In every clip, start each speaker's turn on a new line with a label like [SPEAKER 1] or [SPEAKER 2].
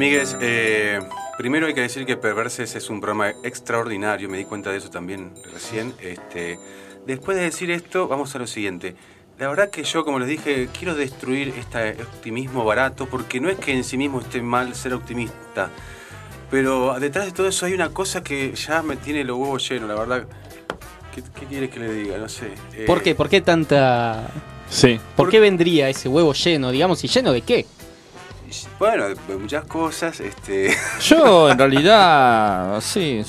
[SPEAKER 1] Amigues, eh, primero hay que decir que Perverses es un programa extraordinario, me di cuenta de eso también recién. Este, después de decir esto, vamos a lo siguiente. La verdad que yo, como les dije, quiero destruir este optimismo barato, porque no es que en sí mismo esté mal ser optimista, pero detrás de todo eso hay una cosa que ya me tiene los huevos llenos, la verdad. ¿Qué, qué quieres que le diga? No sé. Eh,
[SPEAKER 2] ¿Por qué? ¿Por qué tanta.?
[SPEAKER 3] Sí.
[SPEAKER 2] ¿Por qué vendría ese huevo lleno, digamos, y lleno de qué?
[SPEAKER 1] Bueno, de de muchas cosas, este...
[SPEAKER 3] Yo en realidad, sí,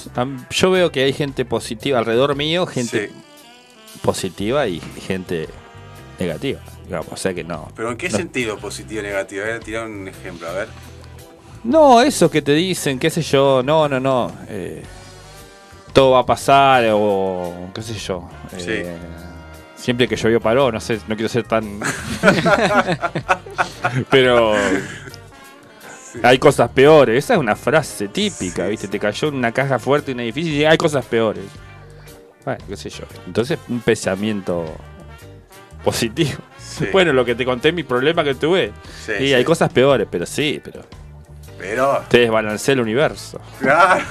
[SPEAKER 3] yo veo que hay gente positiva alrededor mío, gente
[SPEAKER 1] Sí.
[SPEAKER 3] positiva y gente negativa, digamos, o sea que no.
[SPEAKER 1] Pero ¿en qué
[SPEAKER 3] no.
[SPEAKER 1] sentido positivo o negativo? A ver, tirar un ejemplo, a ver.
[SPEAKER 3] No, eso que te dicen, qué sé yo, no, no, no. eh, todo va a pasar o qué sé yo. eh, Siempre que llovió paró, no sé, no quiero ser tan... Pero hay cosas peores. Esa es una frase típica, ¿viste? Te cayó una caja fuerte en un edificio y hay cosas peores. Bueno, qué sé yo. Entonces, un pensamiento positivo. Bueno, lo que te conté, mi problema que tuve.
[SPEAKER 1] Sí,
[SPEAKER 3] y
[SPEAKER 1] sí.
[SPEAKER 3] hay cosas peores, pero sí, pero
[SPEAKER 1] Pero...
[SPEAKER 3] te desbalancea el universo.
[SPEAKER 1] Claro.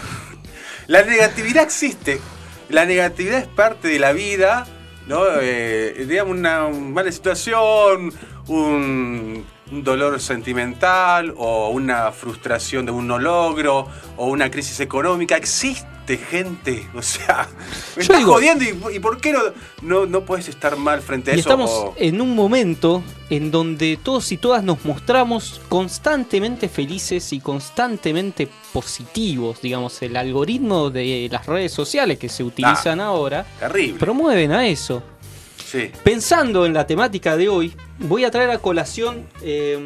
[SPEAKER 1] La negatividad existe. La negatividad es parte de la vida, ¿no? Eh, digamos, una mala situación, un, un dolor sentimental, o una frustración de un no logro, o una crisis económica. Existe, gente. O sea, me estás
[SPEAKER 2] digo-
[SPEAKER 1] jodiendo. ¿Y, y por qué no, no, no puedes estar mal frente a
[SPEAKER 2] Y
[SPEAKER 1] eso?
[SPEAKER 2] estamos
[SPEAKER 1] O-
[SPEAKER 2] en un momento en donde todos y todas nos mostramos constantemente felices y constantemente positivos. Digamos, el algoritmo de las redes sociales que se utilizan ahora
[SPEAKER 1] Terrible.
[SPEAKER 2] promueven a eso.
[SPEAKER 1] Sí.
[SPEAKER 2] Pensando en la temática de hoy, voy a traer a colación. eh,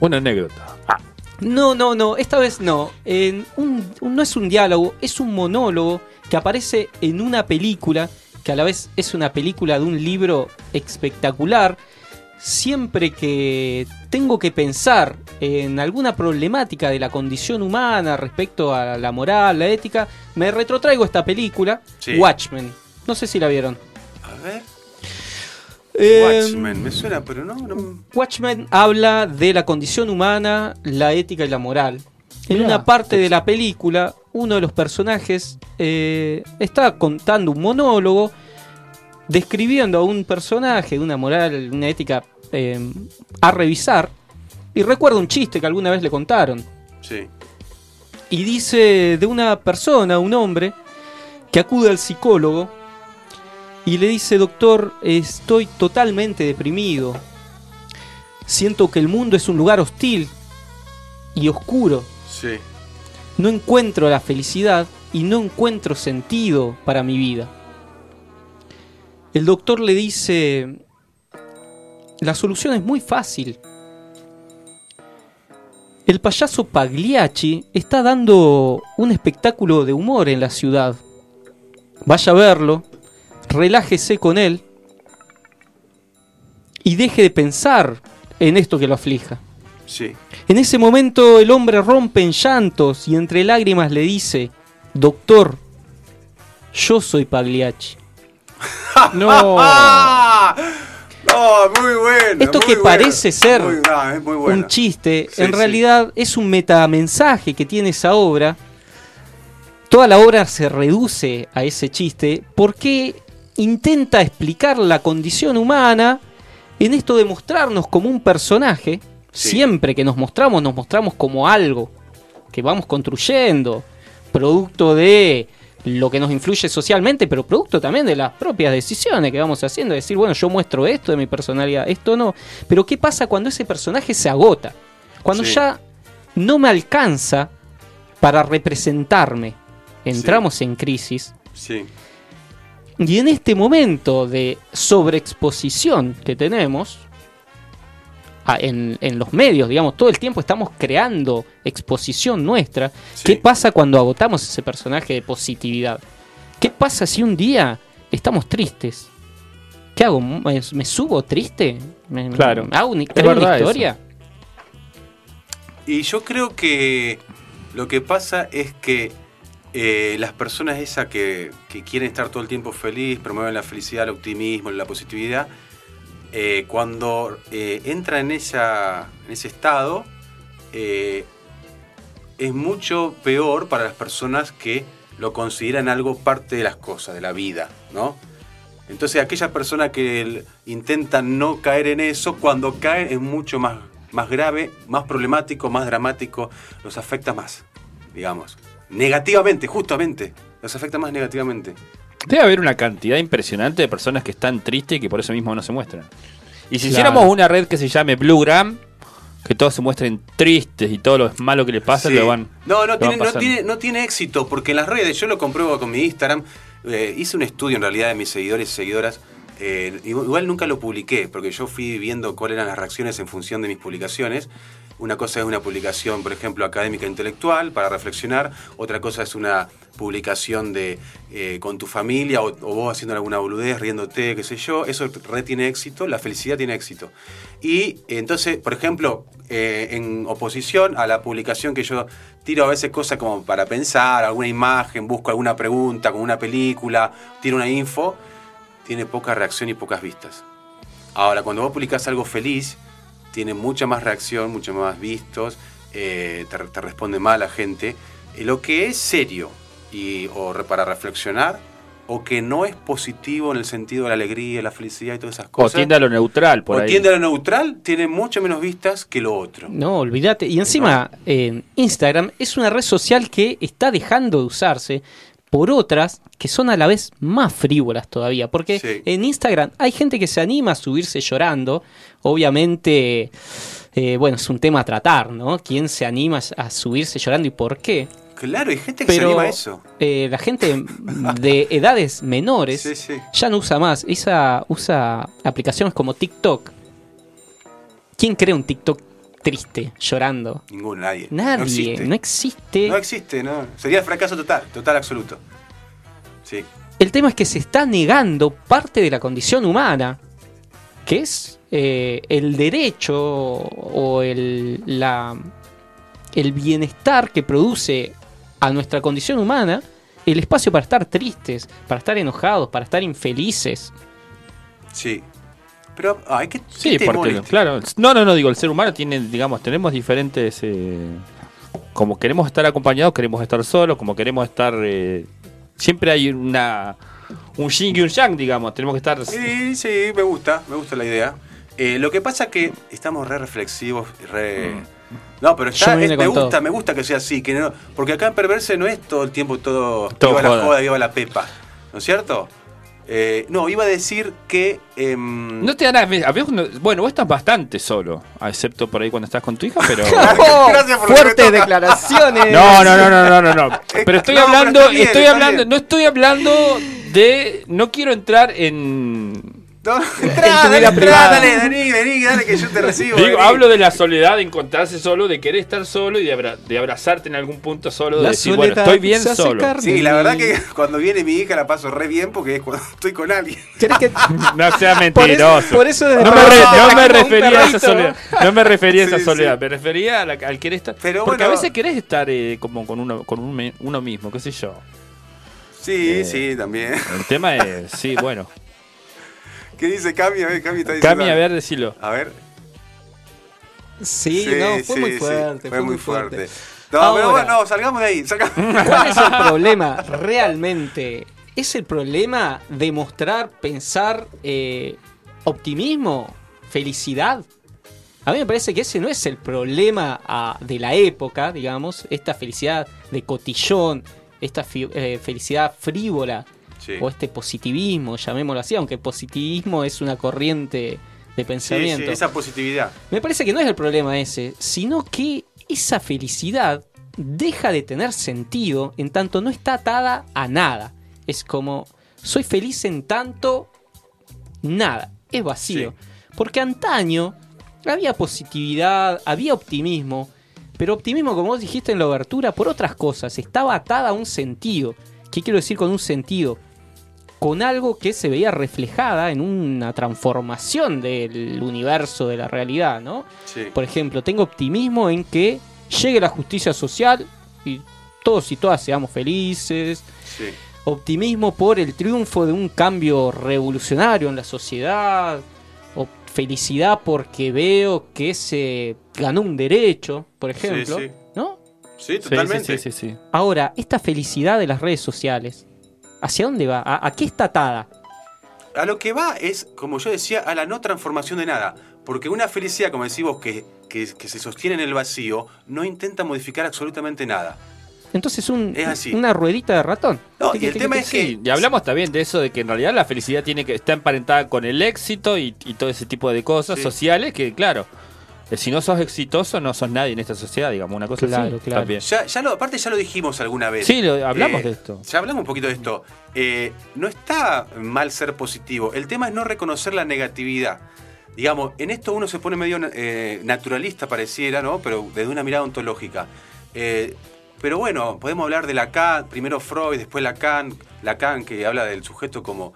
[SPEAKER 3] Una anécdota. Ah,
[SPEAKER 2] no, no, no, esta vez no. En un- un- no es un diálogo, es un monólogo que aparece en una película, que a la vez es una película de un libro espectacular. Siempre que tengo que pensar en alguna problemática de la condición humana respecto a la moral, la ética, me retrotraigo esta película,
[SPEAKER 1] Sí.
[SPEAKER 2] Watchmen. No sé si la vieron.
[SPEAKER 1] A ver.
[SPEAKER 2] Eh,
[SPEAKER 1] Watchmen, me suena, pero no. no-
[SPEAKER 2] Watchmen habla de la condición humana, la ética y la moral. En
[SPEAKER 3] Mirá,
[SPEAKER 2] una parte de la película, uno de los personajes eh, está contando un monólogo describiendo a un personaje de una moral, una ética eh, a revisar. Y recuerda un chiste que alguna vez le contaron.
[SPEAKER 1] Sí.
[SPEAKER 2] Y dice de una persona, un hombre, que acude al psicólogo y le dice, doctor, estoy totalmente deprimido. Siento que el mundo es un lugar hostil y oscuro.
[SPEAKER 1] Sí.
[SPEAKER 2] No encuentro la felicidad y no encuentro sentido para mi vida. El doctor le dice, la solución es muy fácil. El payaso Pagliacci está dando un espectáculo de humor en la ciudad. Vaya a verlo, relájese con él y deje de pensar en esto que lo aflija.
[SPEAKER 1] Sí.
[SPEAKER 2] En ese momento el hombre rompe en llantos y entre lágrimas le dice, Doctor, yo soy Pagliacci.
[SPEAKER 3] no.
[SPEAKER 1] ¡Ah! No, muy bueno.
[SPEAKER 2] Esto
[SPEAKER 1] muy
[SPEAKER 2] que
[SPEAKER 1] bueno.
[SPEAKER 2] parece ser
[SPEAKER 1] Muy- ah.
[SPEAKER 2] Un chiste,
[SPEAKER 1] Sí,
[SPEAKER 2] en
[SPEAKER 1] sí.
[SPEAKER 2] realidad es un metamensaje que tiene esa obra. Toda la obra se reduce a ese chiste porque intenta explicar la condición humana en esto de mostrarnos como un personaje.
[SPEAKER 1] Sí.
[SPEAKER 2] Siempre que nos mostramos, nos mostramos como algo que vamos construyendo, producto de lo que nos influye socialmente, pero producto también de las propias decisiones que vamos haciendo. Decir, bueno, yo muestro esto de mi personalidad, esto no. Pero ¿qué pasa cuando ese personaje se agota? Cuando
[SPEAKER 1] Sí.
[SPEAKER 2] ya no me alcanza para representarme. Entramos en crisis.
[SPEAKER 1] Sí.
[SPEAKER 2] Y en este momento de sobreexposición que tenemos en, en los medios, digamos, todo el tiempo estamos creando exposición nuestra.
[SPEAKER 1] Sí.
[SPEAKER 2] ¿Qué pasa cuando agotamos ese personaje de positividad? ¿Qué pasa si un día estamos tristes? ¿Qué hago? ¿Me, me subo triste? ¿Me, me-
[SPEAKER 3] Claro.
[SPEAKER 2] ¿Hago una,
[SPEAKER 3] eso.
[SPEAKER 2] historia?
[SPEAKER 1] Y yo creo que lo que pasa es que eh, las personas esas que, quieren estar todo el tiempo feliz, promueven la felicidad, el optimismo, la positividad, eh, cuando eh, entra en, esa, en ese estado, eh, es mucho peor para las personas que lo consideran algo parte de las cosas, de la vida, ¿no? Entonces aquella persona que el- intenta no caer en eso, cuando cae es mucho más, más grave, más problemático, más dramático, los afecta más, digamos. Negativamente, justamente, los afecta más negativamente.
[SPEAKER 3] Debe haber una cantidad impresionante de personas que están tristes y que por eso mismo no se muestran. Y si
[SPEAKER 2] Claro.
[SPEAKER 3] hiciéramos una red que se llame Bluegram, que todos se muestren tristes y todo lo malo que les pasa,
[SPEAKER 1] Sí.
[SPEAKER 3] lo van.
[SPEAKER 1] no, no
[SPEAKER 3] lo van
[SPEAKER 1] tiene, no, tiene, no tiene éxito, porque en las redes, yo lo compruebo con mi Instagram, eh, hice un estudio en realidad de mis seguidores y seguidoras, eh, igual nunca lo publiqué, porque yo fui viendo cuáles eran las reacciones en función de mis publicaciones. Una cosa es una publicación, por ejemplo, académica intelectual para reflexionar, otra cosa es una publicación de eh, con tu familia o, o vos haciendo alguna boludez, riéndote, qué sé yo, eso re tiene éxito, la felicidad tiene éxito. Y entonces, por ejemplo, eh, en oposición a la publicación que yo tiro a veces cosas como para pensar, alguna imagen, busco alguna pregunta con una película, tiro una info, tiene poca reacción y pocas vistas. Ahora, cuando vos publicás algo feliz, tiene mucha más reacción, mucho más vistos, eh, te, te responde mal la gente. Eh, lo que es serio y, o re- para reflexionar, o que no es positivo en el sentido de la alegría, la felicidad y todas esas
[SPEAKER 3] O
[SPEAKER 1] cosas.
[SPEAKER 3] tiende a lo neutral, por
[SPEAKER 1] o
[SPEAKER 3] ahí.
[SPEAKER 1] tiende a lo neutral, tiene mucho menos vistas que lo otro.
[SPEAKER 2] No, olvídate. Y encima, en Instagram es una red social que está dejando de usarse por otras que son a la vez más frívolas todavía. Porque
[SPEAKER 1] Sí.
[SPEAKER 2] en Instagram hay gente que se anima a subirse llorando. Obviamente, eh, bueno, es un tema a tratar, ¿no? ¿Quién se anima a subirse llorando y por qué?
[SPEAKER 1] Claro, hay gente que se anima a eso.
[SPEAKER 2] eh, la gente de edades menores
[SPEAKER 1] Sí, sí.
[SPEAKER 2] ya no usa más. Esa, usa aplicaciones como TikTok. ¿Quién crea un TikTok triste, llorando?
[SPEAKER 1] Ninguno, nadie.
[SPEAKER 2] Nadie,
[SPEAKER 1] No existe.
[SPEAKER 2] no existe.
[SPEAKER 1] No existe, no. Sería el fracaso total, total absoluto. Sí.
[SPEAKER 2] El tema es que se está negando parte de la condición humana, que es eh, el derecho o el, la, el bienestar que produce a nuestra condición humana el espacio para estar tristes, para estar enojados, para estar infelices.
[SPEAKER 1] Sí. Pero, ay, ¿qué,
[SPEAKER 3] Sí,
[SPEAKER 1] qué
[SPEAKER 3] claro. No, no, no, digo, el ser humano tiene, digamos, tenemos diferentes. eh, como queremos estar acompañados, queremos estar solos, como queremos estar. eh, siempre hay una. Un yin y un yang, digamos. Tenemos que estar.
[SPEAKER 1] Sí, sí, me gusta, me gusta la idea. Eh, lo que pasa que estamos re reflexivos y re... No, pero está,
[SPEAKER 2] me
[SPEAKER 1] es-
[SPEAKER 2] vine
[SPEAKER 1] me
[SPEAKER 2] con
[SPEAKER 1] gusta,
[SPEAKER 2] todo.
[SPEAKER 1] me gusta que sea así, que no, porque acá en Perverse no es todo el tiempo todo,
[SPEAKER 3] Todo
[SPEAKER 1] viva
[SPEAKER 3] joda.
[SPEAKER 1] la joda, viva la pepa, ¿no es cierto? Eh, no, iba a decir que... em,
[SPEAKER 3] No te no- bueno, vos estás bastante solo, excepto por ahí cuando estás con tu hija, pero.
[SPEAKER 1] Gracias por
[SPEAKER 2] Fuertes declaraciones.
[SPEAKER 3] No, no, no, no, no, no, no. Pero estoy
[SPEAKER 1] No,
[SPEAKER 3] hablando,
[SPEAKER 1] bien,
[SPEAKER 3] estoy hablando,
[SPEAKER 1] bien.
[SPEAKER 3] no estoy hablando de. No quiero entrar en.
[SPEAKER 1] Entrá, dale, entrá, dale, vení, vení, dale que yo te recibo.
[SPEAKER 3] Digo, hablo de la soledad, de encontrarse solo, de querer estar solo y de, abra- de abrazarte en algún punto solo, de
[SPEAKER 2] La
[SPEAKER 3] decir, bueno,
[SPEAKER 2] soledad
[SPEAKER 3] estoy bien solo.
[SPEAKER 2] carne.
[SPEAKER 1] Sí, la verdad que cuando viene mi hija la paso re bien porque es cuando estoy con alguien.
[SPEAKER 2] ¿Querés que-
[SPEAKER 3] No sea
[SPEAKER 2] Por
[SPEAKER 3] mentiroso.
[SPEAKER 2] eso, por eso
[SPEAKER 3] no me, re- no refería a esa soledad. No me refería a esa
[SPEAKER 1] Sí,
[SPEAKER 3] soledad.
[SPEAKER 1] sí.
[SPEAKER 3] Me refería a la- al querer estar.
[SPEAKER 1] Pero
[SPEAKER 3] porque
[SPEAKER 1] bueno-
[SPEAKER 3] a veces querés estar eh, como con uno, con un uno mismo, qué sé yo.
[SPEAKER 1] Sí,
[SPEAKER 3] Eh.
[SPEAKER 1] sí, también.
[SPEAKER 3] El tema es, sí, bueno.
[SPEAKER 1] ¿Qué dice Cami? A ver, Cami está diciendo.
[SPEAKER 3] Cami, a ver, decilo.
[SPEAKER 1] A ver.
[SPEAKER 2] Sí, no, fue
[SPEAKER 1] sí,
[SPEAKER 2] muy
[SPEAKER 1] sí,
[SPEAKER 2] fuerte.
[SPEAKER 1] fue muy fuerte. No,
[SPEAKER 2] Ahora.
[SPEAKER 1] pero bueno, no, salgamos de ahí. salgamos.
[SPEAKER 2] ¿Cuál es el problema realmente? ¿Es el problema demostrar, pensar eh, optimismo, felicidad? A mí me parece que ese no es el problema ah, de la época, digamos, esta felicidad de cotillón, esta fi- eh, felicidad frívola
[SPEAKER 1] Sí.
[SPEAKER 2] o este positivismo, llamémoslo así, aunque positivismo es una corriente de
[SPEAKER 1] Sí,
[SPEAKER 2] pensamiento.
[SPEAKER 1] sí, esa positividad.
[SPEAKER 2] Me parece que no es el problema ese, sino que esa felicidad deja de tener sentido en tanto no está atada a nada. Es como, soy feliz en tanto, nada, es vacío. Porque antaño había positividad, había optimismo, pero optimismo, como vos dijiste en la obertura, por otras cosas, estaba atada a un sentido. ¿Qué quiero decir con un sentido? Con algo que se veía reflejada en una transformación del universo, de la realidad, ¿no?
[SPEAKER 1] Sí.
[SPEAKER 2] Por ejemplo, tengo optimismo en que llegue la justicia social y todos y todas seamos felices.
[SPEAKER 1] sí.
[SPEAKER 2] Optimismo por el triunfo de un cambio revolucionario en la sociedad. O felicidad porque veo que se ganó un derecho, por ejemplo.
[SPEAKER 1] sí.
[SPEAKER 2] ¿No?
[SPEAKER 1] Sí,
[SPEAKER 3] Sí,
[SPEAKER 1] totalmente.
[SPEAKER 3] Sí, sí, sí, sí.
[SPEAKER 2] Ahora, esta felicidad de las redes sociales, ¿hacia dónde va? ¿A, a qué está atada?
[SPEAKER 1] A lo que va es, como yo decía, a la no transformación de nada. Porque una felicidad, como decís vos, que, que, que se sostiene en el vacío, no intenta modificar absolutamente nada.
[SPEAKER 2] Entonces un,
[SPEAKER 1] Es así.
[SPEAKER 2] una ruedita de ratón.
[SPEAKER 1] No, y el tema es que-
[SPEAKER 3] Sí, y hablamos también de eso, de que en realidad la felicidad tiene que está emparentada con el éxito y, y todo ese tipo de cosas
[SPEAKER 1] Sí.
[SPEAKER 3] sociales que, claro, si no sos exitoso no sos nadie en esta sociedad, digamos, una cosa
[SPEAKER 2] Claro,
[SPEAKER 3] así.
[SPEAKER 2] claro.
[SPEAKER 3] también.
[SPEAKER 1] Ya, ya lo, aparte ya lo dijimos alguna vez.
[SPEAKER 3] Sí, lo- hablamos de esto.
[SPEAKER 1] Ya hablamos un poquito de esto. Eh, no está mal ser positivo. El tema es no reconocer la negatividad. Digamos, en esto uno se pone medio eh, naturalista, pareciera, ¿no? Pero desde una mirada ontológica. Eh, pero bueno, podemos hablar de Lacan, primero Freud, después Lacan, Lacan que habla del sujeto como,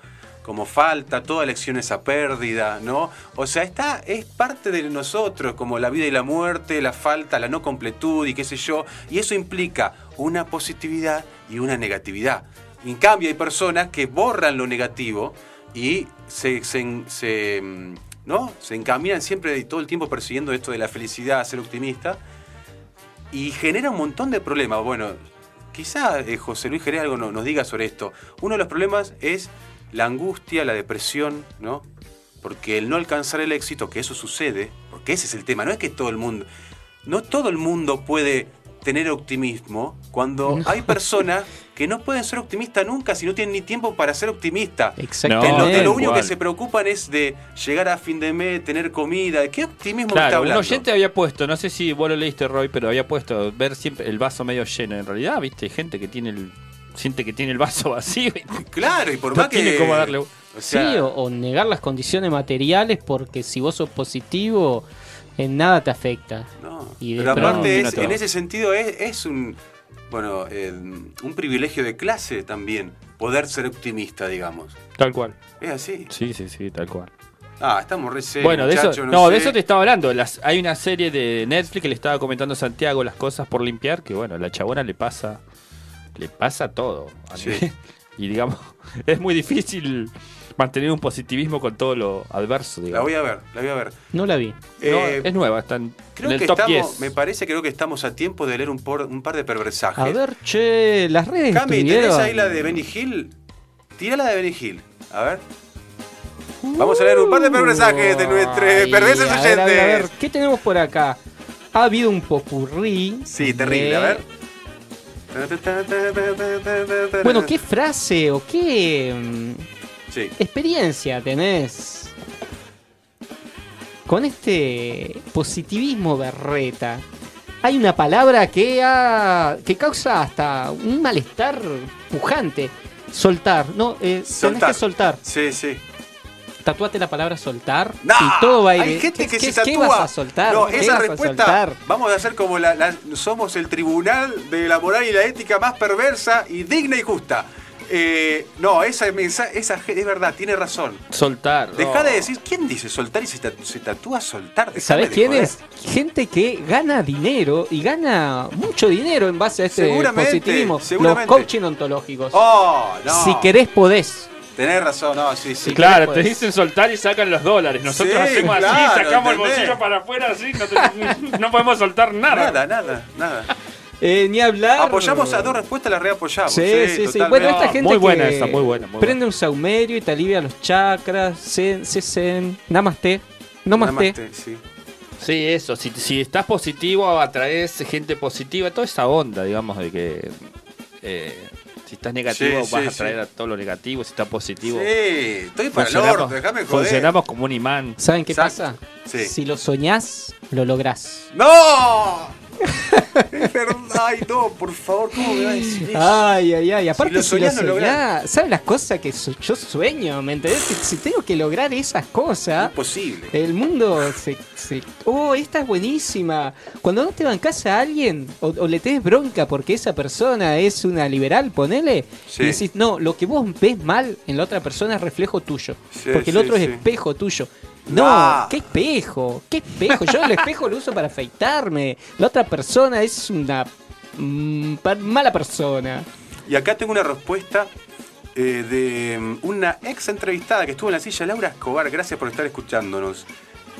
[SPEAKER 1] como falta, toda elección es a pérdida, ¿no? O sea, está, es parte de nosotros, como la vida y la muerte, la falta, la no completud y qué sé yo, y eso implica una positividad y una negatividad. En cambio, hay personas que borran lo negativo y se, se- ¿no? se encaminan siempre y todo el tiempo persiguiendo esto de la felicidad, ser optimista, y genera un montón de problemas. Bueno, quizá eh, José Luis Jerez algo no- nos diga sobre esto. Uno de los problemas es la angustia, la depresión, ¿no? Porque el no alcanzar el éxito, que eso sucede, porque ese es el tema, no es que todo el mundo, no todo el mundo puede tener optimismo cuando hay personas que no pueden ser optimistas nunca si no tienen ni tiempo para ser optimistas. Que
[SPEAKER 2] Exactamente.
[SPEAKER 1] lo, de lo
[SPEAKER 3] tal
[SPEAKER 1] único que se preocupan es de llegar a fin de mes, tener comida. ¿De qué optimismo me está
[SPEAKER 3] Claro, un
[SPEAKER 1] hablando?
[SPEAKER 3] oyente había puesto, no sé si vos lo leíste, Roy, pero había puesto ver siempre el vaso medio lleno. En realidad, viste, hay gente que tiene el, siente que tiene el vaso vacío y
[SPEAKER 1] Claro, y por
[SPEAKER 3] no
[SPEAKER 1] más que.
[SPEAKER 3] tiene cómo darle.
[SPEAKER 1] o
[SPEAKER 2] Sí,
[SPEAKER 1] sea,
[SPEAKER 2] o, o negar las condiciones materiales porque si vos sos positivo, en nada te afecta.
[SPEAKER 1] no.
[SPEAKER 2] Y de
[SPEAKER 1] Pero aparte,
[SPEAKER 3] No,
[SPEAKER 1] es- en ese sentido, es, es un. Bueno, eh, un privilegio de clase también. Poder ser optimista, digamos.
[SPEAKER 3] Tal cual.
[SPEAKER 1] Es así.
[SPEAKER 3] Sí, sí, sí, tal cual.
[SPEAKER 1] Ah, estamos re serios,
[SPEAKER 3] Bueno, de eso,
[SPEAKER 1] muchachos,
[SPEAKER 3] no,
[SPEAKER 1] sé.
[SPEAKER 3] de eso te estaba hablando. Las, hay una serie de Netflix que le estaba comentando a Santiago las cosas por limpiar, que bueno, a la chabona le pasa, le pasa todo. a
[SPEAKER 1] Sí.
[SPEAKER 3] y digamos, es muy difícil mantener un positivismo con todo lo adverso,
[SPEAKER 1] La
[SPEAKER 3] digamos.
[SPEAKER 1] voy a ver, la voy a ver.
[SPEAKER 2] No la vi.
[SPEAKER 3] No,
[SPEAKER 1] Eh,
[SPEAKER 3] es nueva, está en,
[SPEAKER 1] creo
[SPEAKER 3] en el
[SPEAKER 1] que
[SPEAKER 3] top
[SPEAKER 1] estamos,
[SPEAKER 3] 10.
[SPEAKER 1] me parece creo que estamos a tiempo de leer un, por- un par de perversajes.
[SPEAKER 2] A ver, che, las redes
[SPEAKER 1] Cami. ¿tenés ahí la de Benny Hill? Tira la de Benny Hill. A ver. Vamos a leer un par de perversajes de nuestros perversos
[SPEAKER 2] a ver, a ver, a ver,
[SPEAKER 1] oyentes.
[SPEAKER 2] ¿qué tenemos por acá? Ha habido un popurrí.
[SPEAKER 1] Sí, terrible,
[SPEAKER 2] de-
[SPEAKER 1] a ver.
[SPEAKER 2] Bueno, ¿qué frase o qué mm,
[SPEAKER 1] Sí.
[SPEAKER 2] experiencia tenés con este positivismo berreta? Hay una palabra que, ha- que causa hasta un malestar pujante. Soltar, no, eh, tenés
[SPEAKER 1] Soltar.
[SPEAKER 2] que soltar.
[SPEAKER 1] Sí, sí.
[SPEAKER 2] Tatuate la palabra soltar
[SPEAKER 1] No,
[SPEAKER 2] y todo va a ir.
[SPEAKER 1] hay gente
[SPEAKER 2] ¿Qué-
[SPEAKER 1] que
[SPEAKER 2] qué-
[SPEAKER 1] se
[SPEAKER 2] ¿Qué
[SPEAKER 1] tatúa.
[SPEAKER 2] vas a soltar?
[SPEAKER 1] No,
[SPEAKER 2] ¿Qué
[SPEAKER 1] esa
[SPEAKER 2] a
[SPEAKER 1] respuesta. Vamos a hacer como la, la- somos el tribunal de la moral y la ética más perversa y digna y justa. Eh, no, esa, mensa- esa es verdad, tiene razón.
[SPEAKER 3] Soltar.
[SPEAKER 1] Deja
[SPEAKER 3] no.
[SPEAKER 1] de decir, ¿quién dice soltar y se, tatu- se tatúa soltar? Dejame
[SPEAKER 2] ¿Sabés
[SPEAKER 1] de
[SPEAKER 2] quién
[SPEAKER 1] joder.
[SPEAKER 2] es? Gente que gana dinero y gana mucho dinero en base a este
[SPEAKER 1] Seguramente,
[SPEAKER 2] positivismo.
[SPEAKER 1] seguramente.
[SPEAKER 2] Los coaching ontológicos.
[SPEAKER 1] Oh, no.
[SPEAKER 2] Si querés, podés.
[SPEAKER 1] Tenés razón, no, sí, sí.
[SPEAKER 3] Claro, te dicen soltar y sacan los dólares. Nosotros
[SPEAKER 1] Sí,
[SPEAKER 3] hacemos
[SPEAKER 1] claro,
[SPEAKER 3] así, sacamos el bolsillo para afuera así, no, te- no podemos soltar nada.
[SPEAKER 1] Nada, nada, nada.
[SPEAKER 2] Eh, ni hablar.
[SPEAKER 1] Apoyamos a dos respuestas, las reapoyamos.
[SPEAKER 2] Sí, sí, sí. Bueno, esta
[SPEAKER 3] No,
[SPEAKER 2] gente
[SPEAKER 3] muy buena
[SPEAKER 2] que
[SPEAKER 3] esa, muy buena, muy
[SPEAKER 2] prende un saumerio y te alivia los chakras, se, se, zen, namaste, namaste.
[SPEAKER 1] Namaste, sí.
[SPEAKER 3] Sí, eso. Si, si estás positivo, atraes gente positiva. Toda esa onda, digamos, de que eh, si estás negativo
[SPEAKER 1] Sí,
[SPEAKER 3] vas
[SPEAKER 1] sí,
[SPEAKER 3] a atraer
[SPEAKER 1] sí.
[SPEAKER 3] a todo lo negativo. Si estás positivo,
[SPEAKER 1] Sí, estoy para el
[SPEAKER 3] funcionamos,
[SPEAKER 1] orto, déjame joder.
[SPEAKER 3] funcionamos como un imán.
[SPEAKER 2] ¿Saben qué
[SPEAKER 1] Exacto.
[SPEAKER 2] pasa?
[SPEAKER 1] Sí.
[SPEAKER 2] Si lo soñás, lo lográs.
[SPEAKER 1] ¡No! ay, no, por favor, ¿cómo me vas a decir eso?
[SPEAKER 2] Ay, ay, ay. Aparte,
[SPEAKER 1] lo
[SPEAKER 2] si,
[SPEAKER 1] soñás,
[SPEAKER 2] lo
[SPEAKER 1] lográs.
[SPEAKER 2] ¿sabes las cosas que so- yo sueño? ¿Me entendés? Si, tengo que lograr esas cosas,
[SPEAKER 1] Imposible.
[SPEAKER 2] el mundo se, se- Oh, esta es buenísima. Cuando no te bancás a alguien o, o le tenés bronca porque esa persona es una liberal, ponele,
[SPEAKER 1] Sí.
[SPEAKER 2] y decís, no, lo que vos ves mal en la otra persona es reflejo tuyo.
[SPEAKER 1] Sí,
[SPEAKER 2] porque el
[SPEAKER 1] sí,
[SPEAKER 2] otro es espejo tuyo. No,
[SPEAKER 1] No.
[SPEAKER 2] qué espejo, qué espejo. Yo el espejo lo uso para afeitarme. La otra persona es una mm, mala persona.
[SPEAKER 1] Y acá tengo una respuesta eh, de mm, una ex entrevistada que estuvo en la silla, Laura Escobar. Gracias por estar escuchándonos.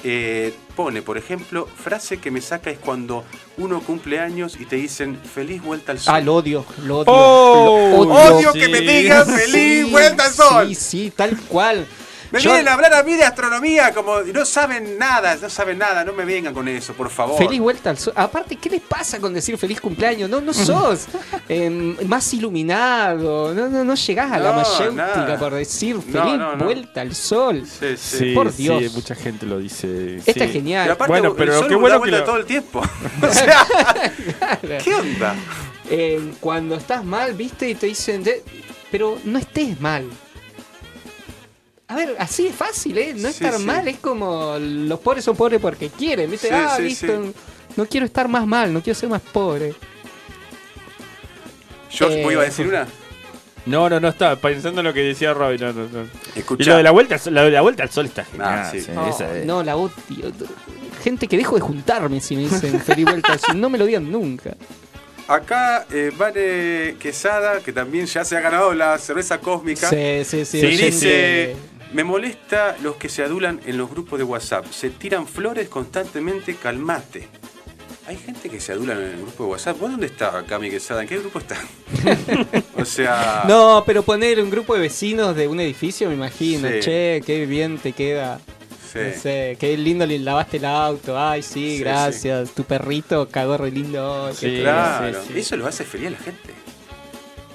[SPEAKER 1] eh, pone, por ejemplo, frase que me saca es cuando uno cumple años y te dicen feliz vuelta al sol.
[SPEAKER 2] Ah, lo odio, lo odio.
[SPEAKER 3] Oh,
[SPEAKER 2] lo
[SPEAKER 1] odio que me digan feliz vuelta al sol.
[SPEAKER 2] Sí, sí, tal cual.
[SPEAKER 1] Me
[SPEAKER 2] Yo-
[SPEAKER 1] vienen a hablar a mí de astronomía como no saben nada, no saben nada, no me vengan con eso, por favor.
[SPEAKER 2] Feliz vuelta al sol. Aparte, ¿qué les pasa con decir feliz cumpleaños? No, no sos em, más iluminado. No, no, no llegás a la mayéutica por decir feliz
[SPEAKER 1] no, no.
[SPEAKER 2] vuelta al sol.
[SPEAKER 1] Sí, sí.
[SPEAKER 3] Sí,
[SPEAKER 2] Por
[SPEAKER 3] sí,
[SPEAKER 2] Dios.
[SPEAKER 3] mucha gente lo dice.
[SPEAKER 2] Esta
[SPEAKER 3] sí.
[SPEAKER 2] es
[SPEAKER 1] Y
[SPEAKER 2] genial.
[SPEAKER 1] aparte,
[SPEAKER 3] Bueno,
[SPEAKER 1] el
[SPEAKER 3] pero
[SPEAKER 1] sol
[SPEAKER 3] qué
[SPEAKER 1] da
[SPEAKER 3] bueno que
[SPEAKER 1] vuelta
[SPEAKER 3] lo-
[SPEAKER 1] todo el tiempo. o sea, ¿qué onda?
[SPEAKER 2] Em, cuando estás mal, viste, y te dicen, "De- pero no estés mal. A ver, así es fácil, ¿eh? No
[SPEAKER 1] Sí,
[SPEAKER 2] estar
[SPEAKER 1] sí.
[SPEAKER 2] mal es como los pobres son pobres porque quieren, ¿viste?
[SPEAKER 1] Sí,
[SPEAKER 2] ah,
[SPEAKER 1] sí,
[SPEAKER 2] listo.
[SPEAKER 1] sí.
[SPEAKER 2] No quiero estar más mal, no quiero ser más pobre.
[SPEAKER 1] George,
[SPEAKER 2] Eh,
[SPEAKER 1] ¿vos ibas a decir una?
[SPEAKER 3] No, no, no estaba pensando en lo que decía Robin. No, no, no. Y lo de la vuelta, al sol- lo de la vuelta al sol está genial.
[SPEAKER 1] Ah, sí.
[SPEAKER 3] sí,
[SPEAKER 2] No,
[SPEAKER 3] esa es.
[SPEAKER 2] no, la odio. Gente que dejo de juntarme si me dicen feliz vuelta al sol. No me lo digan nunca.
[SPEAKER 1] Acá, eh, Vane Quesada, que también ya se ha ganado la cerveza cósmica,
[SPEAKER 2] Sí, sí, sí. Oyente.
[SPEAKER 1] dice: Me molesta los que se adulan en los grupos de WhatsApp. Se tiran flores constantemente, calmate. Hay gente que se adulan en el grupo de WhatsApp. ¿Vos dónde está, Cami Quesada? ¿En qué grupo está? o sea.
[SPEAKER 2] No, pero poner un grupo de vecinos de un edificio, me imagino.
[SPEAKER 1] Sí.
[SPEAKER 2] Che, qué bien te queda.
[SPEAKER 1] sí.
[SPEAKER 2] No sé, qué lindo le lavaste el auto. Ay, sí,
[SPEAKER 1] Sí,
[SPEAKER 2] gracias. Tu perrito cagó re lindo.
[SPEAKER 1] Claro, eso lo hace feliz a la gente.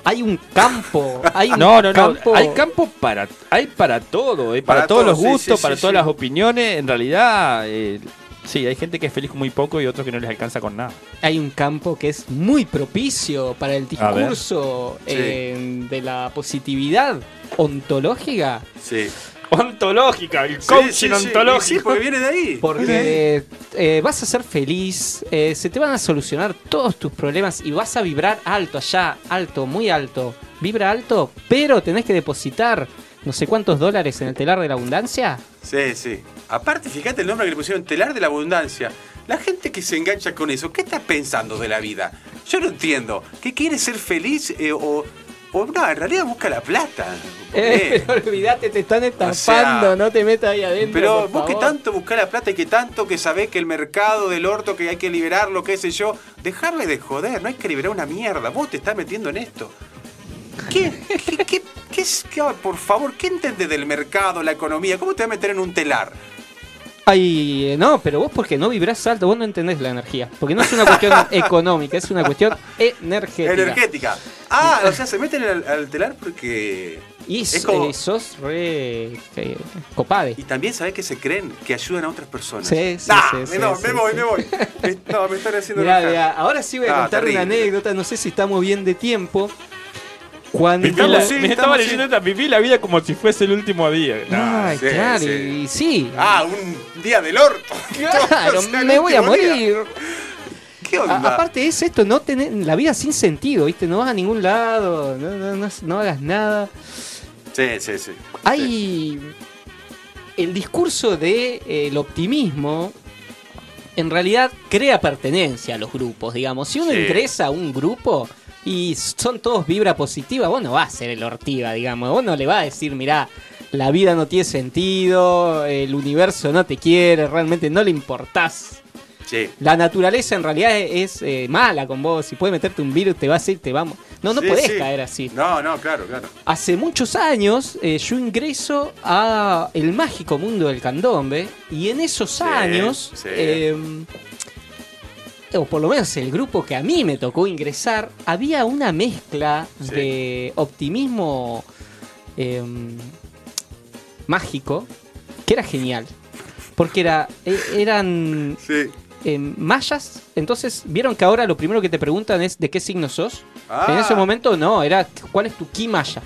[SPEAKER 2] Hay un campo. Hay un
[SPEAKER 3] No, no, no.
[SPEAKER 2] campo.
[SPEAKER 3] Hay campo para, hay para todo, eh, para,
[SPEAKER 1] Para
[SPEAKER 3] todos
[SPEAKER 1] todo,
[SPEAKER 3] los gustos,
[SPEAKER 1] sí,
[SPEAKER 3] para
[SPEAKER 1] sí,
[SPEAKER 3] todas
[SPEAKER 1] sí.
[SPEAKER 3] las opiniones. En realidad, eh, sí, hay gente que es feliz con muy poco y otros que no les alcanza con nada.
[SPEAKER 2] Hay un campo que es muy propicio para el discurso
[SPEAKER 1] Sí.
[SPEAKER 2] eh, de la positividad ontológica.
[SPEAKER 1] Sí.
[SPEAKER 3] Ontológica, el
[SPEAKER 1] Sí,
[SPEAKER 3] coaching
[SPEAKER 1] sí, sí,
[SPEAKER 3] ontológico.
[SPEAKER 1] Sí, porque viene de ahí.
[SPEAKER 2] Porque eh, vas a ser feliz, eh, se te van a solucionar todos tus problemas y vas a vibrar alto allá, alto, muy alto. Vibra alto, pero tenés que depositar no sé cuántos dólares en el telar de la abundancia.
[SPEAKER 1] Sí, sí. Aparte, fíjate el nombre que le pusieron, telar de la abundancia. La gente que se engancha con eso, ¿qué está pensando de la vida? Yo no entiendo. ¿Qué quiere ser feliz eh, o, o no? En realidad busca la plata.
[SPEAKER 2] Eh, pero olvídate, te están estafando,
[SPEAKER 1] sea,
[SPEAKER 2] no te metas ahí adentro.
[SPEAKER 1] Pero
[SPEAKER 2] por
[SPEAKER 1] vos que tanto buscar la plata y que tanto que sabés que el mercado del orto que hay que liberarlo, qué sé yo, dejame de joder, no hay que liberar una mierda, vos te estás metiendo en esto. ¿Qué, qué, qué, qué- por favor, qué entendés del mercado, la economía? ¿Cómo te vas a meter en un telar?
[SPEAKER 2] Ay, no, pero vos porque no vibrás alto, vos no entendés la energía. Porque no es una cuestión económica, es una cuestión energética.
[SPEAKER 1] Energética. Ah, o sea, se meten al, al telar porque...
[SPEAKER 2] Y
[SPEAKER 1] Es como-
[SPEAKER 2] eh, sos re eh, copade.
[SPEAKER 1] Y también sabés que se creen que ayudan a otras personas.
[SPEAKER 2] Sí, sí,
[SPEAKER 1] Nah,
[SPEAKER 2] sí,
[SPEAKER 1] me,
[SPEAKER 2] sí,
[SPEAKER 1] no,
[SPEAKER 2] sí,
[SPEAKER 1] me voy, me voy. Me- No, me están haciendo
[SPEAKER 2] Mirá, ahora sí voy a
[SPEAKER 1] Ah,
[SPEAKER 2] contar una anécdota, no sé si estamos bien de tiempo. Cuando
[SPEAKER 3] la-
[SPEAKER 1] sí,
[SPEAKER 3] me estaba leyendo esta, viví la vida como si fuese el último día. Nah,
[SPEAKER 2] Ay,
[SPEAKER 1] sí,
[SPEAKER 2] claro,
[SPEAKER 1] sí.
[SPEAKER 2] y sí.
[SPEAKER 1] Ah, un día del orto.
[SPEAKER 2] claro,
[SPEAKER 1] O sea,
[SPEAKER 2] me voy a morir.
[SPEAKER 1] ¿Qué
[SPEAKER 2] A-
[SPEAKER 1] onda?
[SPEAKER 2] aparte es esto, no tener la vida sin sentido, ¿viste? No vas a ningún lado, no, no, no- no hagas nada.
[SPEAKER 1] Sí, sí, sí.
[SPEAKER 2] Hay el discurso de eh, el optimismo en realidad crea pertenencia a los grupos, digamos. Si uno
[SPEAKER 1] Sí.
[SPEAKER 2] ingresa a un grupo y son todos vibra positiva, vos no vas a ser el ortiga, digamos. Vos no le vas a decir, mirá, la vida no tiene sentido, el universo no te quiere, realmente no le importás.
[SPEAKER 1] Sí.
[SPEAKER 2] La naturaleza en realidad es, es, eh, mala con vos. Si puede meterte un virus, te va a hacer, te vamos. No, no
[SPEAKER 1] Sí,
[SPEAKER 2] podés
[SPEAKER 1] sí.
[SPEAKER 2] caer así.
[SPEAKER 1] No, no, claro, claro.
[SPEAKER 2] Hace muchos años eh, yo ingreso a el mágico mundo del candombe y en esos años,
[SPEAKER 1] sí.
[SPEAKER 2] eh, o por lo menos el grupo que a mí me tocó ingresar, había una mezcla
[SPEAKER 1] Sí.
[SPEAKER 2] de optimismo eh, mágico que era genial. Porque era, e- eran
[SPEAKER 1] Sí.
[SPEAKER 2] eh, mayas, entonces vieron que ahora lo primero que te preguntan es de qué signo sos.
[SPEAKER 1] Ah.
[SPEAKER 2] En ese momento no, era cuál es tu ki maya.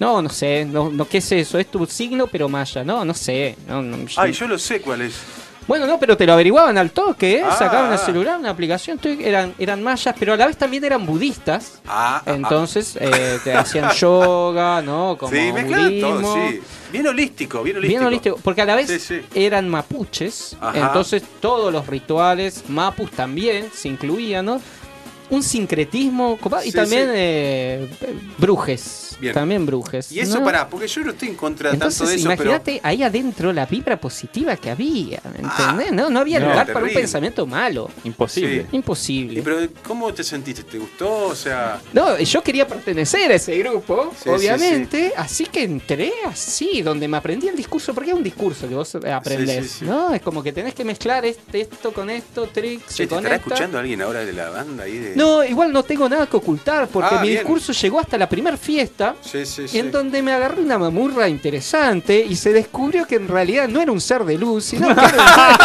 [SPEAKER 2] No, no sé, no, no qué es eso, es tu signo pero maya, no, no sé. no, no,
[SPEAKER 1] Ay, yo lo sé cuál es.
[SPEAKER 2] Bueno, no, pero te lo averiguaban al toque, ¿eh?
[SPEAKER 1] Ah,
[SPEAKER 2] sacaban el
[SPEAKER 1] ah.
[SPEAKER 2] celular, una aplicación, eran, eran mayas, pero a la vez también eran budistas.
[SPEAKER 1] Ah, ah,
[SPEAKER 2] Entonces eh, te hacían yoga, ¿no?
[SPEAKER 1] ah.
[SPEAKER 2] Como
[SPEAKER 1] Sí, todo,
[SPEAKER 2] budismo.
[SPEAKER 1] sí. Bien holístico, bien holístico.
[SPEAKER 2] Bien holístico, porque a la vez
[SPEAKER 1] Sí, sí.
[SPEAKER 2] eran mapuches,
[SPEAKER 1] Ajá.
[SPEAKER 2] entonces todos los rituales mapus también se incluían, ¿no? Un sincretismo copado, y
[SPEAKER 1] Sí,
[SPEAKER 2] también
[SPEAKER 1] sí.
[SPEAKER 2] eh, Brujes.
[SPEAKER 1] Bien.
[SPEAKER 2] También Brujes.
[SPEAKER 1] Y eso
[SPEAKER 2] ¿no?
[SPEAKER 1] pará, porque yo no estoy en contra tanto de eso, pero.
[SPEAKER 2] imagínate ahí adentro la vibra positiva que había, ¿me
[SPEAKER 1] Ah,
[SPEAKER 2] ¿entendés? no, no había
[SPEAKER 3] no,
[SPEAKER 2] lugar para un pensamiento malo.
[SPEAKER 3] Imposible.
[SPEAKER 1] Sí.
[SPEAKER 2] Imposible.
[SPEAKER 1] Y pero ¿cómo te sentiste? ¿Te gustó? O sea.
[SPEAKER 2] No, yo quería pertenecer a ese grupo,
[SPEAKER 1] Sí,
[SPEAKER 2] obviamente, así que entré así, donde me aprendí el discurso, porque es un discurso que vos aprendés,
[SPEAKER 1] Sí, sí, sí.
[SPEAKER 2] ¿no? Es como que tenés que mezclar este- esto con esto, tricks
[SPEAKER 1] Che, ¿te
[SPEAKER 2] con
[SPEAKER 1] estará
[SPEAKER 2] esta.
[SPEAKER 1] escuchando alguien ahora de la banda ahí? De...
[SPEAKER 2] No, igual no tengo nada que ocultar, porque
[SPEAKER 1] Ah,
[SPEAKER 2] mi
[SPEAKER 1] bien.
[SPEAKER 2] discurso llegó hasta la primera fiesta,
[SPEAKER 1] Sí, sí, sí.
[SPEAKER 2] en donde me agarré una mamurra interesante y se descubrió que en realidad no era un ser de luz, sino que era,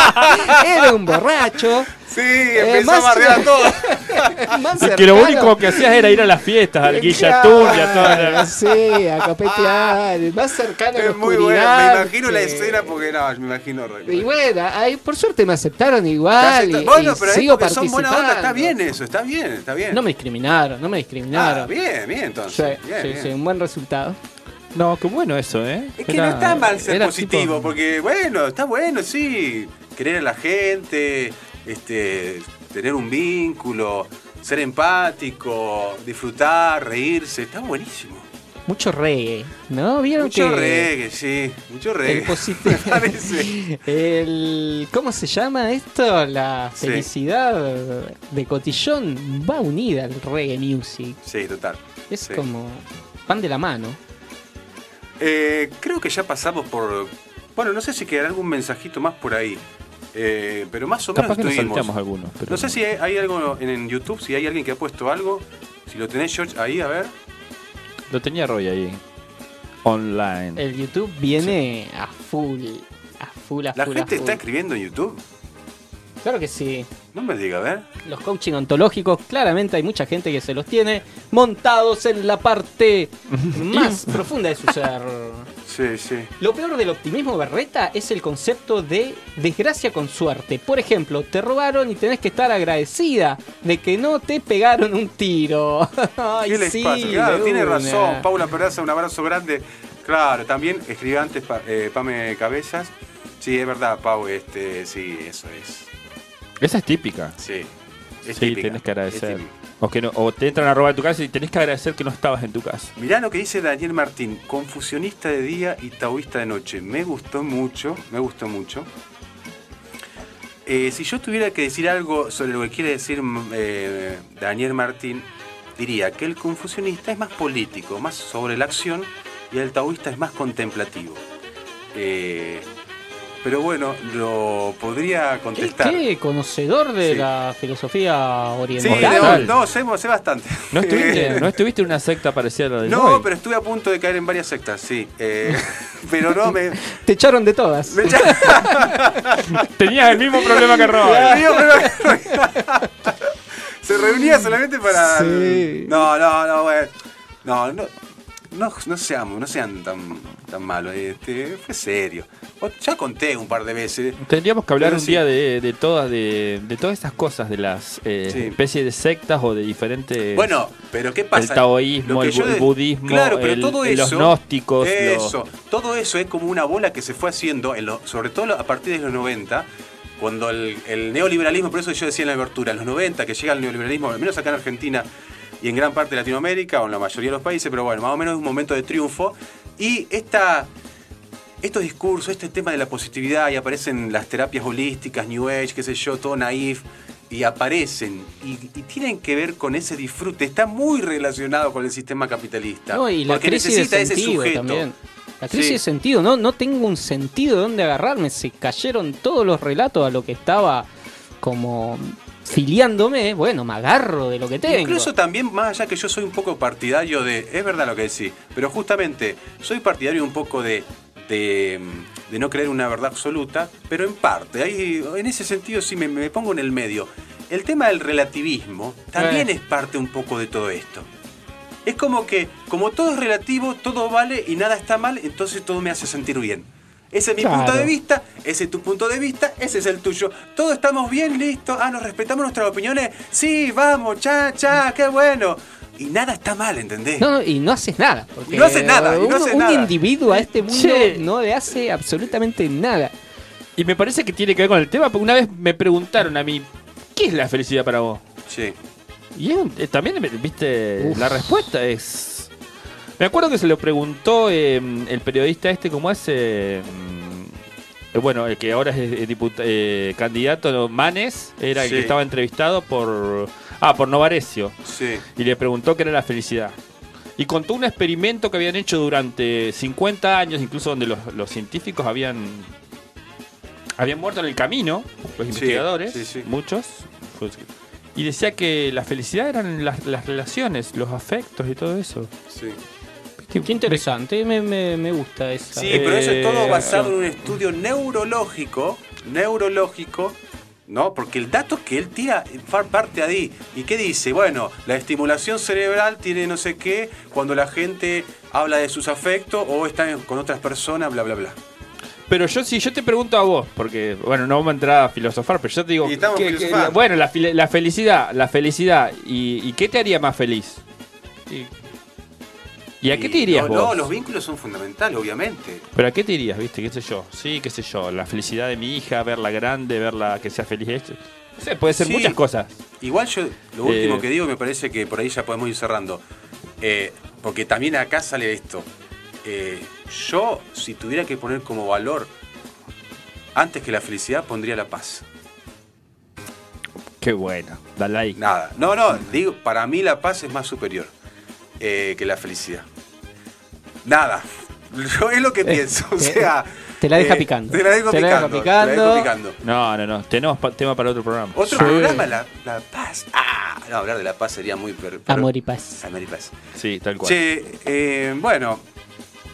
[SPEAKER 2] era un borracho.
[SPEAKER 1] Sí, empezó
[SPEAKER 2] más-
[SPEAKER 1] a bardear a todos.
[SPEAKER 2] más
[SPEAKER 3] Y que lo único que hacías era ir a las fiestas, al Guillatún y a toda
[SPEAKER 2] Claro,
[SPEAKER 3] la...
[SPEAKER 2] Sí, a copetear, más cercano a la
[SPEAKER 1] Es muy bueno. Me imagino la escena porque no, me imagino. re-
[SPEAKER 2] Y bueno, ahí, por suerte me aceptaron igual
[SPEAKER 1] acepta-
[SPEAKER 2] y,
[SPEAKER 1] bueno,
[SPEAKER 2] y
[SPEAKER 1] pero es
[SPEAKER 2] sigo
[SPEAKER 1] porque son buena onda. Está bien eso, está bien, está bien.
[SPEAKER 2] No me discriminaron, no me discriminaron.
[SPEAKER 1] Ah, bien, bien,
[SPEAKER 2] Sí,
[SPEAKER 1] entonces. bien,
[SPEAKER 2] sí,
[SPEAKER 1] bien.
[SPEAKER 2] sí, un buen resultado.
[SPEAKER 3] No, qué bueno eso, ¿eh?
[SPEAKER 1] Es que
[SPEAKER 3] Era-
[SPEAKER 1] no está mal ser positivo,
[SPEAKER 3] tipo-
[SPEAKER 1] porque bueno, está bueno, sí. Querer a la gente, este, tener un vínculo, ser empático, disfrutar, reírse, está buenísimo.
[SPEAKER 2] Mucho reggae, ¿no? ¿Vieron
[SPEAKER 1] Mucho
[SPEAKER 2] que
[SPEAKER 1] reggae, sí, mucho reggae.
[SPEAKER 2] el
[SPEAKER 1] parece.
[SPEAKER 2] el, ¿Cómo se llama esto? La
[SPEAKER 1] Sí.
[SPEAKER 2] felicidad de Cotillón va unida al reggae music.
[SPEAKER 1] Sí, total.
[SPEAKER 2] Es
[SPEAKER 1] Sí.
[SPEAKER 2] como van de la mano.
[SPEAKER 1] Eh, creo que ya pasamos por. Bueno, no sé si quedará algún mensajito más por ahí. Eh, pero más o menos
[SPEAKER 3] Capaz que nos
[SPEAKER 1] estuvimos.
[SPEAKER 3] salteamos algunos. Pero
[SPEAKER 1] No sé si hay, hay algo en, en YouTube, si hay alguien que ha puesto algo. Si lo tenés, George, ahí, a ver.
[SPEAKER 3] Lo tenía Roy ahí. Online.
[SPEAKER 2] El YouTube viene a full. A full, a
[SPEAKER 1] La
[SPEAKER 2] full, a
[SPEAKER 1] gente
[SPEAKER 2] full.
[SPEAKER 1] está escribiendo en YouTube.
[SPEAKER 2] Claro que sí.
[SPEAKER 1] No me diga, a ver.
[SPEAKER 2] Los coaching ontológicos, claramente hay mucha gente que se los tiene montados en la parte más profunda de su ser.
[SPEAKER 1] Sí, sí.
[SPEAKER 2] Lo peor del optimismo berreta es el concepto de desgracia con suerte. Por ejemplo, te robaron y tenés que estar agradecida de que no te pegaron un tiro. Ay,
[SPEAKER 1] ¿Qué les
[SPEAKER 2] sí,
[SPEAKER 1] pasa? Claro, tiene razón. Paula Peraza, un abrazo grande. Claro, también escribió antes Pa- eh, Pame Cabezas. Sí, es verdad, Pau, este, sí, eso es.
[SPEAKER 3] Esa es típica.
[SPEAKER 1] Sí. Es
[SPEAKER 3] sí,
[SPEAKER 1] típica,
[SPEAKER 3] tenés que
[SPEAKER 1] es
[SPEAKER 3] agradecer.
[SPEAKER 1] típica.
[SPEAKER 3] O, que te entran a robar tu casa y tenés que agradecer que no estabas en tu casa.
[SPEAKER 1] Mirá lo que dice Daniel Martín, confusionista de día y taoísta de noche. Me gustó mucho, me gustó mucho. Eh, si yo tuviera que decir algo sobre lo que quiere decir mm, eh, Daniel Martín, diría que el confusionista es más político, más sobre la acción, y el taoísta es más contemplativo. Eh, pero bueno, lo podría
[SPEAKER 2] ¿Qué,
[SPEAKER 1] contestar.
[SPEAKER 2] qué conocedor de
[SPEAKER 1] Sí.
[SPEAKER 2] la filosofía
[SPEAKER 1] Sí,
[SPEAKER 2] oriental.
[SPEAKER 1] no, no, sé, sé bastante.
[SPEAKER 3] ¿No estuviste,
[SPEAKER 1] Eh,
[SPEAKER 3] ¿no estuviste en una secta parecida a la de
[SPEAKER 1] No, pero estuve a punto de caer en varias sectas, sí. Eh, pero no me.
[SPEAKER 2] Te echaron de todas.
[SPEAKER 1] me
[SPEAKER 3] Tenías el mismo problema que Roy.
[SPEAKER 1] Digo, pero- Se reunía solamente para.
[SPEAKER 2] Sí.
[SPEAKER 1] No, no, no, bueno. No, no. No, no seamos, no sean tan, tan malos. Este, fue serio. Ya conté un par de veces.
[SPEAKER 3] Tendríamos que hablar
[SPEAKER 1] Pero
[SPEAKER 3] un
[SPEAKER 1] sí.
[SPEAKER 3] día de, de todas de, de todas estas cosas, de las eh,
[SPEAKER 1] Sí.
[SPEAKER 3] especies de sectas o de diferentes...
[SPEAKER 1] Bueno, pero ¿qué
[SPEAKER 3] el
[SPEAKER 1] pasa?
[SPEAKER 3] taoísmo,
[SPEAKER 1] Lo que
[SPEAKER 3] el, bu- el
[SPEAKER 1] de-
[SPEAKER 3] budismo,
[SPEAKER 1] Claro, pero
[SPEAKER 3] el-
[SPEAKER 1] todo
[SPEAKER 3] los
[SPEAKER 1] eso-
[SPEAKER 3] gnósticos. los-
[SPEAKER 1] Eso, todo eso es como una bola que se fue haciendo, en lo- sobre todo a partir de los 90, cuando el, el neoliberalismo, por eso yo decía en la abertura, en los 90 que llega el neoliberalismo, al menos acá en Argentina y en gran parte de Latinoamérica, o en la mayoría de los países, pero bueno, más o menos es un momento de triunfo, y esta... Estos discursos, este tema de la positividad, y aparecen las terapias holísticas, New Age, qué sé yo, todo naif, y aparecen, y, y tienen que ver con ese disfrute, está muy relacionado con el sistema capitalista.
[SPEAKER 2] No, y la
[SPEAKER 1] porque
[SPEAKER 2] crisis de
[SPEAKER 1] necesita ese
[SPEAKER 2] sentido
[SPEAKER 1] sujeto.
[SPEAKER 2] también. La crisis
[SPEAKER 1] Sí.
[SPEAKER 2] de sentido, ¿no? No tengo un sentido de dónde agarrarme. Se cayeron todos los relatos a lo que estaba como filiándome. Bueno, me agarro de lo que tengo.
[SPEAKER 1] Incluso también, más allá que yo soy un poco partidario de. Es verdad lo que decís, pero justamente soy partidario un poco de. de, de no creer una verdad absoluta, pero en parte. Ahí, en ese sentido sí me, me pongo en el medio. El tema del relativismo también
[SPEAKER 2] Eh.
[SPEAKER 1] es parte un poco de todo esto. Es como que, como todo es relativo, todo vale y nada está mal, entonces todo me hace sentir bien. Ese es mi
[SPEAKER 2] Claro.
[SPEAKER 1] punto de vista, ese es tu punto de vista, ese es el tuyo. Todos estamos bien, listo. Ah, nos respetamos nuestras opiniones. Sí, vamos, cha, cha, qué bueno. Y nada está mal, ¿entendés?
[SPEAKER 2] No, no, y no haces nada. porque
[SPEAKER 1] Y no haces nada, y no
[SPEAKER 2] uno-
[SPEAKER 1] haces
[SPEAKER 2] un
[SPEAKER 1] nada.
[SPEAKER 2] individuo a este mundo
[SPEAKER 3] Che.
[SPEAKER 2] no le hace absolutamente nada.
[SPEAKER 3] Y me parece que tiene que ver con el tema, porque una vez me preguntaron a mí, ¿qué es la felicidad para vos?
[SPEAKER 1] Sí.
[SPEAKER 3] Y es un- eh, también, viste, la respuesta es... Me acuerdo que se lo preguntó eh, el periodista este, ¿cómo es? Eh, mm, eh, bueno, el que ahora es eh, diputa- eh, candidato. Manes, era el que estaba entrevistado por... Ah, por Novarecio.
[SPEAKER 1] Sí.
[SPEAKER 3] Y le preguntó qué era la felicidad. Y contó un experimento que habían hecho durante 50 años, incluso donde los, los científicos habían habían muerto en el camino, los investigadores,
[SPEAKER 1] sí,
[SPEAKER 3] muchos. Y decía que la felicidad eran las, las relaciones, los afectos y todo eso.
[SPEAKER 1] Sí.
[SPEAKER 2] Qué interesante, me, me, me gusta esa.
[SPEAKER 1] Sí, pero eso es todo
[SPEAKER 3] Eh,
[SPEAKER 1] basado en un estudio neurológico, neurológico, ¿no? Porque el dato que él tira parte de ahí. ¿Y qué dice? Bueno, la estimulación cerebral tiene no sé qué cuando la gente habla de sus afectos o está con otras personas, bla, bla, bla.
[SPEAKER 3] Pero yo, si yo te pregunto a vos, porque, bueno, no vamos a entrar a filosofar, pero yo te digo,
[SPEAKER 1] Y estamos
[SPEAKER 3] ¿qué- qué-
[SPEAKER 1] filosofando.
[SPEAKER 3] bueno, la, file- la felicidad, la felicidad, ¿y, y qué te haría más feliz? ¿Y, y a qué te
[SPEAKER 1] Y
[SPEAKER 3] irías
[SPEAKER 1] no,
[SPEAKER 3] vos?
[SPEAKER 1] No, los vínculos son fundamentales, obviamente.
[SPEAKER 3] Pero a qué te irías, viste, qué sé yo, sí, qué sé yo, la felicidad de mi hija, verla grande, verla que sea feliz. No sé, puede ser
[SPEAKER 1] Sí.
[SPEAKER 3] muchas cosas.
[SPEAKER 1] Igual yo, lo último
[SPEAKER 3] Eh.
[SPEAKER 1] que digo, me parece que por ahí ya podemos ir cerrando. Eh, porque también acá sale esto. Eh, yo, si tuviera que poner como valor, antes que la felicidad, pondría la paz.
[SPEAKER 3] Qué bueno, da like.
[SPEAKER 1] Nada. No, no, digo, para mí la paz es más superior que la felicidad. Nada. Yo es lo que pienso. O sea.
[SPEAKER 2] te la deja
[SPEAKER 1] eh,
[SPEAKER 2] picando.
[SPEAKER 1] Te la dejo
[SPEAKER 2] Te la deja
[SPEAKER 1] picando. te la dejo
[SPEAKER 2] picando.
[SPEAKER 1] picando.
[SPEAKER 3] No, no, no, tenemos pa- tema para otro programa.
[SPEAKER 1] Otro
[SPEAKER 2] Sí.
[SPEAKER 1] programa, la, la paz. Ah, no, hablar de la paz sería muy. per- per-
[SPEAKER 2] Amor y paz.
[SPEAKER 1] Amor y paz.
[SPEAKER 3] Sí, tal cual.
[SPEAKER 1] Che, eh, bueno,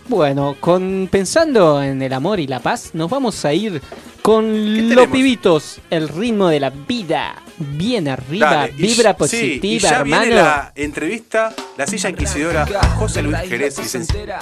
[SPEAKER 2] Bueno, con pensando en el amor y la paz, nos vamos a ir con los pibitos, el ritmo de la vida. Bien arriba,
[SPEAKER 1] dale. Y-
[SPEAKER 2] vibra
[SPEAKER 1] sí,
[SPEAKER 2] positiva,
[SPEAKER 1] y ya
[SPEAKER 2] hermano.
[SPEAKER 1] viene la entrevista, la silla inquisidora a José Luis Jerez, licenciado.